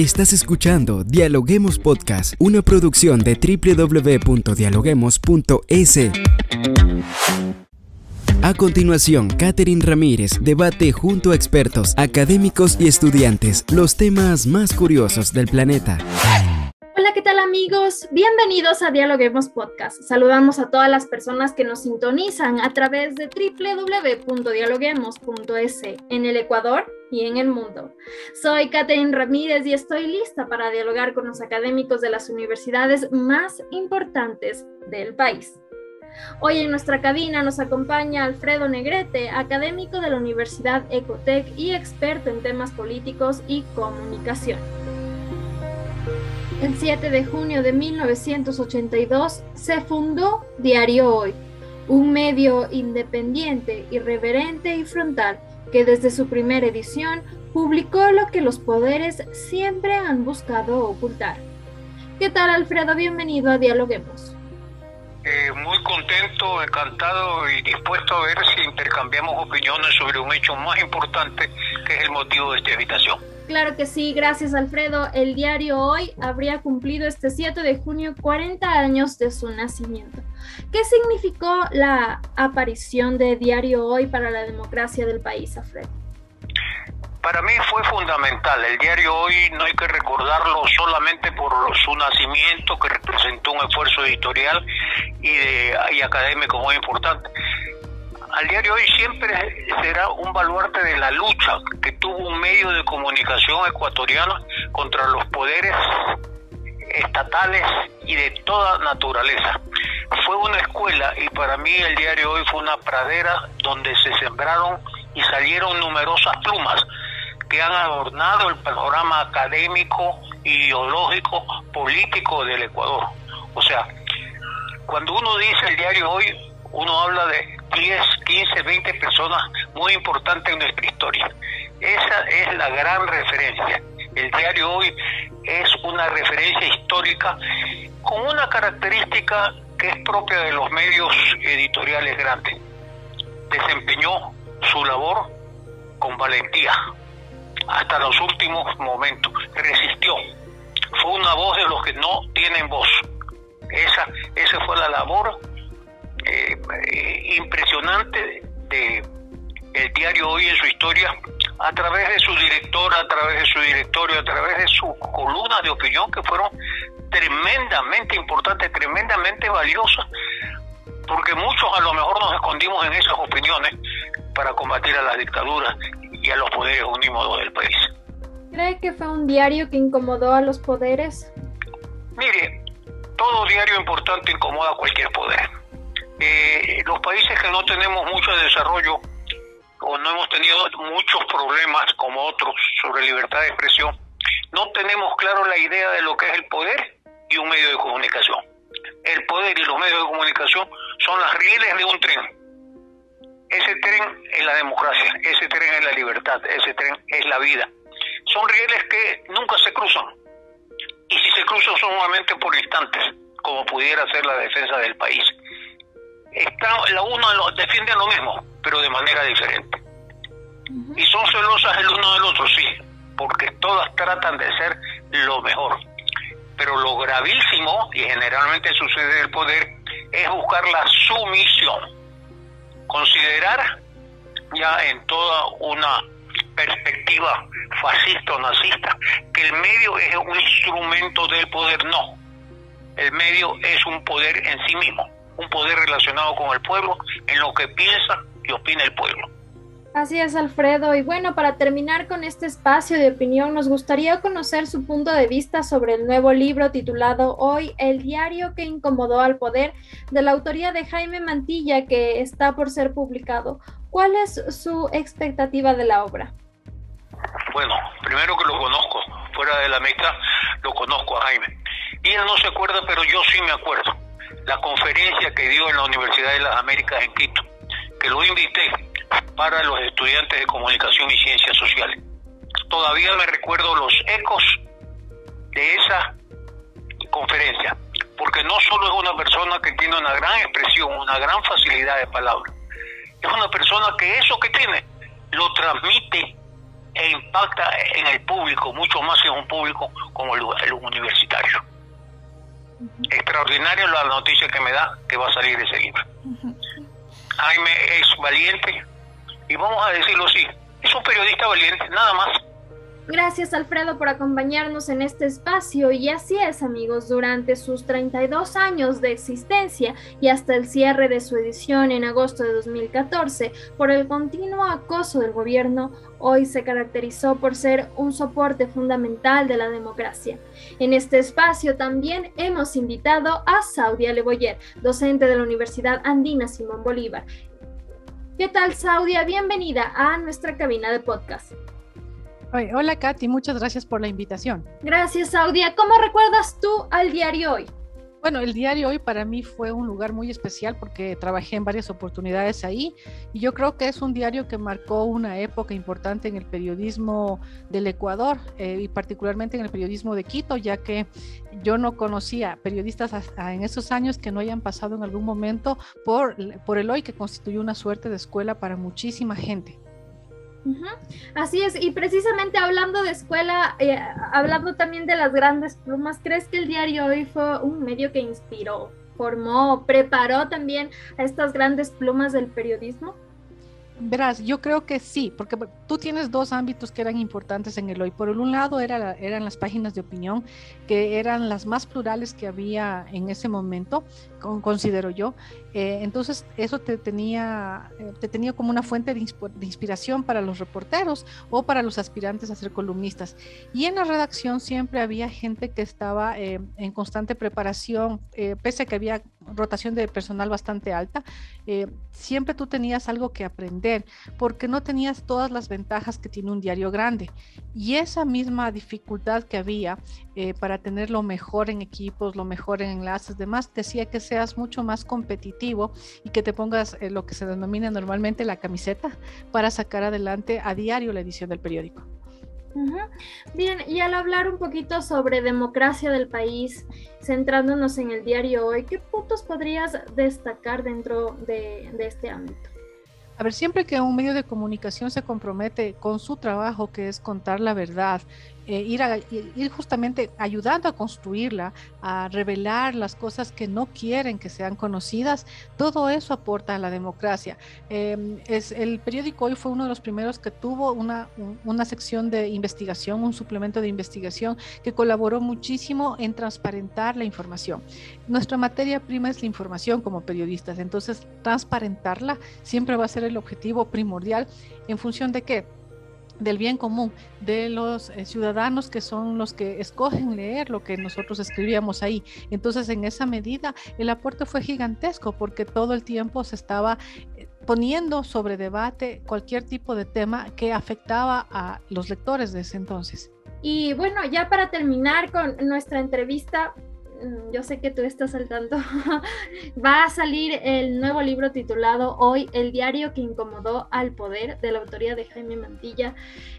Estás escuchando Dialoguemos Podcast, una producción de www.dialoguemos.es. A continuación, Catherine Ramírez debate junto a expertos, académicos y estudiantes los temas más curiosos del planeta. ¿Qué tal amigos? Bienvenidos a Dialoguemos Podcast. Saludamos a todas las personas que nos sintonizan a través de www.dialoguemos.es en el Ecuador y en el mundo. Soy Catherine Ramírez y estoy lista para dialogar con los académicos de las universidades más importantes del país. Hoy en nuestra cabina nos acompaña Alfredo Negrete, académico de la Universidad Ecotec y experto en temas políticos y comunicación. El 7 de junio de 1982 se fundó Diario Hoy, un medio independiente, irreverente y frontal que desde su primera edición publicó lo que los poderes siempre han buscado ocultar. ¿Qué tal Alfredo? Bienvenido a Dialoguemos. Eh, muy contento, encantado y dispuesto a ver si intercambiamos opiniones sobre un hecho más importante que es el motivo de esta invitación. Claro que sí, gracias Alfredo. El diario Hoy habría cumplido este 7 de junio 40 años de su nacimiento. ¿Qué significó la aparición de Diario Hoy para la democracia del país, Alfredo? Para mí fue fundamental. El diario Hoy no hay que recordarlo solamente por su nacimiento, que representó un esfuerzo editorial y, de, y académico muy importante, al diario hoy siempre será un baluarte de la lucha que tuvo un medio de comunicación ecuatoriano contra los poderes estatales y de toda naturaleza. Fue una escuela y para mí el diario hoy fue una pradera donde se sembraron y salieron numerosas plumas que han adornado el panorama académico, ideológico, político del Ecuador. O sea, cuando uno dice el diario hoy, uno habla de 10, 15, 20 personas muy importantes en nuestra historia. Esa es la gran referencia. El diario hoy es una referencia histórica con una característica que es propia de los medios editoriales grandes. Desempeñó su labor con valentía hasta los últimos momentos. Resistió. Fue una voz de los que no tienen voz. Esa, esa fue la labor eh, impresionante de el diario hoy en su historia a través de su director, a través de su directorio, a través de sus columnas de opinión que fueron tremendamente importantes, tremendamente valiosas, porque muchos a lo mejor nos escondimos en esas opiniones para combatir a la dictadura y a los poderes unímodos del país. ¿Cree que fue un diario que incomodó a los poderes? Mire, todo diario importante incomoda a cualquier poder eh, los países que no tenemos mucho desarrollo o no hemos tenido muchos problemas como otros sobre libertad de expresión, no tenemos claro la idea de lo que es el poder y un medio de comunicación. El poder y los medios de comunicación son las rieles de un tren. Ese tren es la democracia, ese tren es la libertad, ese tren es la vida. Son rieles que nunca se cruzan. Y si se cruzan son nuevamente por instantes, como pudiera ser la defensa del país está, la una defiende lo mismo, pero de manera diferente. Y son celosas el uno del otro, sí, porque todas tratan de ser lo mejor. Pero lo gravísimo, y generalmente sucede en el poder, es buscar la sumisión. Considerar ya en toda una perspectiva fascista o nazista que el medio es un instrumento del poder, no. El medio es un poder en sí mismo un poder relacionado con el pueblo, en lo que piensa y opina el pueblo. Así es, Alfredo. Y bueno, para terminar con este espacio de opinión, nos gustaría conocer su punto de vista sobre el nuevo libro titulado Hoy, el diario que incomodó al poder, de la autoría de Jaime Mantilla, que está por ser publicado. ¿Cuál es su expectativa de la obra? Bueno, primero que lo conozco, fuera de la mesa, lo conozco a Jaime. Y él no se acuerda, pero yo sí me acuerdo la conferencia que dio en la Universidad de las Américas en Quito, que lo invité para los estudiantes de comunicación y ciencias sociales. Todavía me recuerdo los ecos de esa conferencia, porque no solo es una persona que tiene una gran expresión, una gran facilidad de palabra, es una persona que eso que tiene lo transmite e impacta en el público, mucho más en un público como el, universitario. Extraordinaria la noticia que me da que va a salir ese libro. Jaime es valiente y vamos a decirlo así, es un periodista valiente, nada más. Gracias Alfredo por acompañarnos en este espacio y así es amigos, durante sus 32 años de existencia y hasta el cierre de su edición en agosto de 2014 por el continuo acoso del gobierno, hoy se caracterizó por ser un soporte fundamental de la democracia. En este espacio también hemos invitado a Saudia Leboyer, docente de la Universidad Andina Simón Bolívar. ¿Qué tal Saudia? Bienvenida a nuestra cabina de podcast. Hola Katy, muchas gracias por la invitación. Gracias Saudia. ¿Cómo recuerdas tú al diario hoy? Bueno, el diario hoy para mí fue un lugar muy especial porque trabajé en varias oportunidades ahí y yo creo que es un diario que marcó una época importante en el periodismo del Ecuador eh, y particularmente en el periodismo de Quito, ya que yo no conocía periodistas en esos años que no hayan pasado en algún momento por, por el hoy que constituyó una suerte de escuela para muchísima gente. Así es, y precisamente hablando de escuela, eh, hablando también de las grandes plumas, ¿crees que el diario hoy fue un medio que inspiró, formó, preparó también a estas grandes plumas del periodismo? Verás, yo creo que sí, porque tú tienes dos ámbitos que eran importantes en el hoy. Por un lado era eran las páginas de opinión, que eran las más plurales que había en ese momento, considero yo. Eh, entonces eso te tenía, eh, te tenía como una fuente de, inspiración para los reporteros o para los aspirantes a ser columnistas. Y en la redacción siempre había gente que estaba eh, en constante preparación, pese a que había rotación de personal bastante alta, siempre tú tenías algo que aprender porque no tenías todas las ventajas que tiene un diario grande. Y esa misma dificultad que había eh, para tener lo mejor en equipos, lo mejor en enlaces, demás, decía que seas mucho más competitivo y que te pongas eh, lo que se denomina normalmente la camiseta para sacar adelante a diario la edición del periódico. Bien, y al hablar un poquito sobre democracia del país, centrándonos en el diario hoy, ¿qué puntos podrías destacar dentro de este ámbito? A ver, siempre que un medio de comunicación se compromete con su trabajo, que es contar la verdad, eh, ir, justamente ayudando a construirla, a revelar las cosas que no quieren que sean conocidas, todo eso aporta a la democracia. Em, es, el periódico hoy fue uno de los primeros que tuvo una, una sección de investigación, un suplemento de investigación que colaboró muchísimo en transparentar la información. Nuestra materia prima es la información como periodistas, entonces transparentarla siempre va a ser el objetivo primordial en función de qué del bien común, de los eh, ciudadanos que son los que escogen leer lo que nosotros escribíamos ahí. Entonces, en esa medida, el aporte fue gigantesco porque todo el tiempo se estaba eh, poniendo sobre debate cualquier tipo de tema que afectaba a los lectores de ese entonces. Y bueno, ya para terminar con nuestra entrevista, yo sé que tú estás al tanto, va a salir el nuevo libro titulado Hoy, el diario que incomodó al poder, de la autoría de Jaime Mantilla.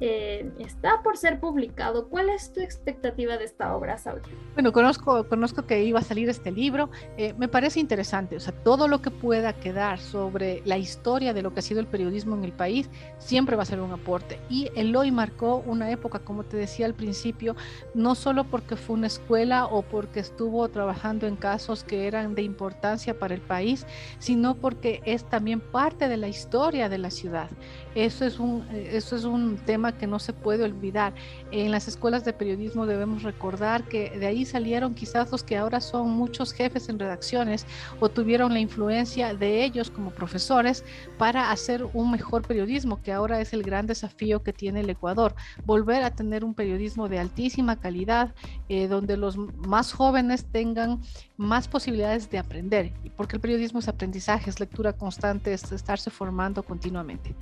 Eh, está por ser publicado. ¿Cuál es tu expectativa de esta obra, Saúl? Bueno, conozco, conozco que iba a salir este libro. Eh, me parece interesante, o sea, todo lo que pueda quedar sobre la historia de lo que ha sido el periodismo en el país siempre va a ser un aporte. Y el hoy marcó una época, como te decía al principio, no solo porque fue una escuela o porque estuvo estuvo trabajando en casos que eran de importancia para el país, sino porque es también parte de la historia de la ciudad. Eso es un, eso es un tema que no se puede olvidar. En las escuelas de periodismo debemos recordar que de ahí salieron quizás los que ahora son muchos jefes en redacciones o tuvieron la influencia de ellos como profesores para hacer un mejor periodismo, que ahora es el gran desafío que tiene el Ecuador. Volver a tener un periodismo de altísima calidad, eh, donde los más jóvenes tengan más posibilidades de aprender, porque el periodismo es aprendizaje, es lectura constante, es estarse formando continuamente.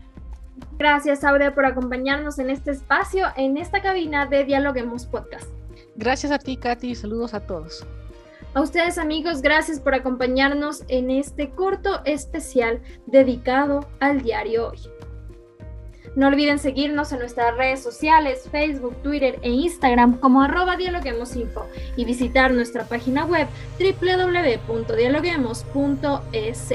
Gracias, Aurea, por acompañarnos en este espacio, en esta cabina de Dialoguemos Podcast. Gracias a ti, Katy, saludos a todos. A ustedes amigos, gracias por acompañarnos en este corto especial dedicado al diario hoy. No olviden seguirnos en nuestras redes sociales, Facebook, Twitter e Instagram como arroba dialoguemosinfo y visitar nuestra página web www.dialoguemos.es.